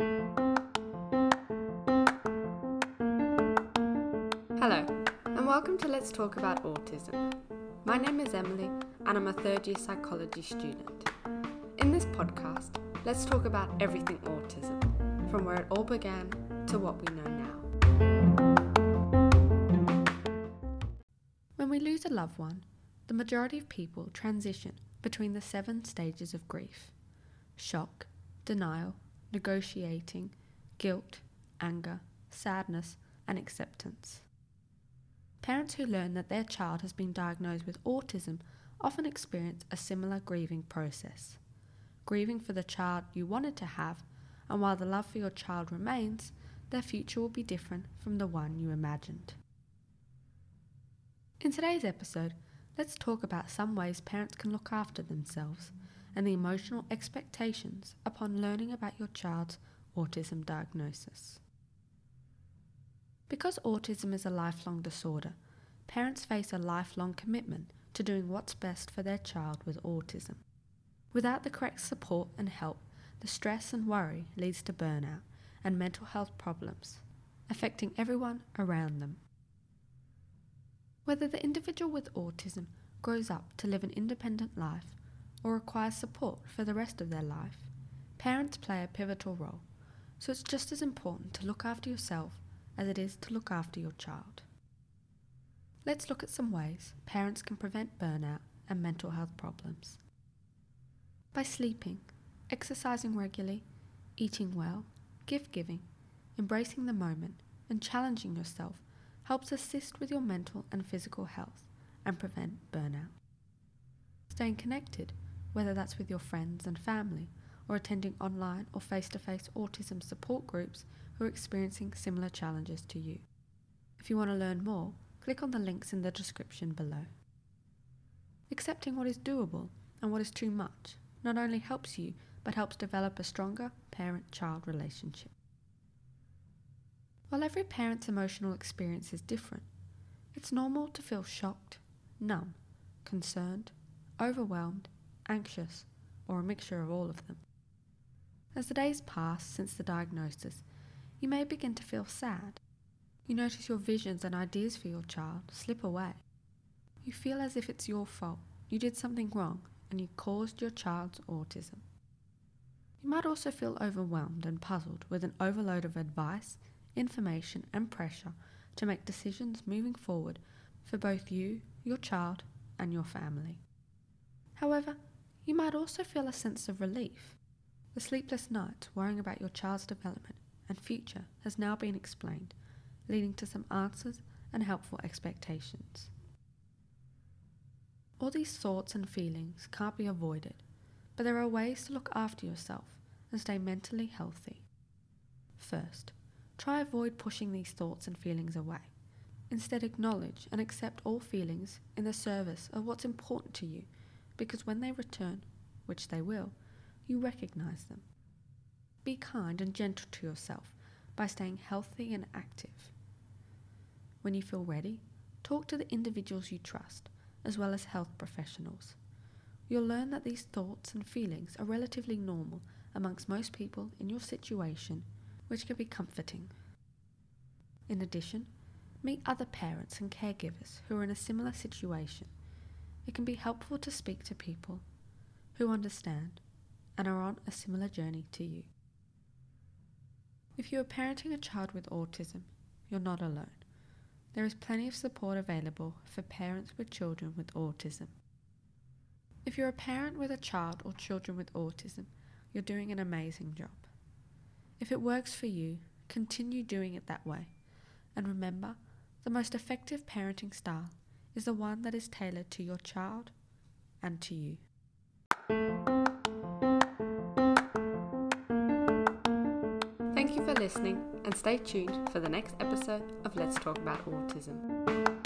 Hello, and welcome to Let's Talk About Autism. My name is Emily, and I'm a third year psychology student. In this podcast, let's talk about everything autism, from where it all began to what we know now. When we lose a loved one, the majority of people transition between the seven stages of grief shock, denial, negotiating, guilt, anger, sadness, and acceptance. Parents who learn that their child has been diagnosed with autism often experience a similar grieving process. Grieving for the child you wanted to have, and while the love for your child remains, their future will be different from the one you imagined. In today's episode, let's talk about some ways parents can look after themselves and the emotional expectations upon learning about your child's autism diagnosis. Because autism is a lifelong disorder, parents face a lifelong commitment to doing what's best for their child with autism. Without the correct support and help, the stress and worry leads to burnout and mental health problems, affecting everyone around them. Whether the individual with autism grows up to live an independent life or requires support for the rest of their life, parents play a pivotal role, so it's just as important to look after yourself as it is to look after your child. Let's look at some ways parents can prevent burnout and mental health problems. By sleeping, exercising regularly, eating well, gift giving, embracing the moment, and challenging yourself helps assist with your mental and physical health and prevent burnout. Staying connected, whether that's with your friends and family or attending online or face to face autism support groups who are experiencing similar challenges to you. If you want to learn more, click on the links in the description below. Accepting what is doable and what is too much not only helps you, but helps develop a stronger parent child relationship. While every parent's emotional experience is different, it's normal to feel shocked, numb, concerned, overwhelmed, anxious, or a mixture of all of them. As the days pass since the diagnosis, you may begin to feel sad. You notice your visions and ideas for your child slip away. You feel as if it's your fault, you did something wrong, and you caused your child's autism. You might also feel overwhelmed and puzzled with an overload of advice, information, and pressure to make decisions moving forward for both you, your child, and your family. However, you might also feel a sense of relief. The sleepless nights worrying about your child's development and future has now been explained, leading to some answers and helpful expectations. All these thoughts and feelings can't be avoided, but there are ways to look after yourself and stay mentally healthy. First, try avoid pushing these thoughts and feelings away. Instead, acknowledge and accept all feelings in the service of what's important to you, because when they return, which they will, you recognize them. Be kind and gentle to yourself by staying healthy and active. When you feel ready, talk to the individuals you trust, as well as health professionals. You'll learn that these thoughts and feelings are relatively normal amongst most people in your situation, which can be comforting. In addition, meet other parents and caregivers who are in a similar situation. It can be helpful to speak to people who understand and are on a similar journey to you. If you are parenting a child with autism, you're not alone. There is plenty of support available for parents with children with autism. If you're a parent with a child or children with autism, you're doing an amazing job. If it works for you, continue doing it that way. And remember, the most effective parenting style is the one that is tailored to your child and to you. Thank you for listening and stay tuned for the next episode of Let's Talk About Autism.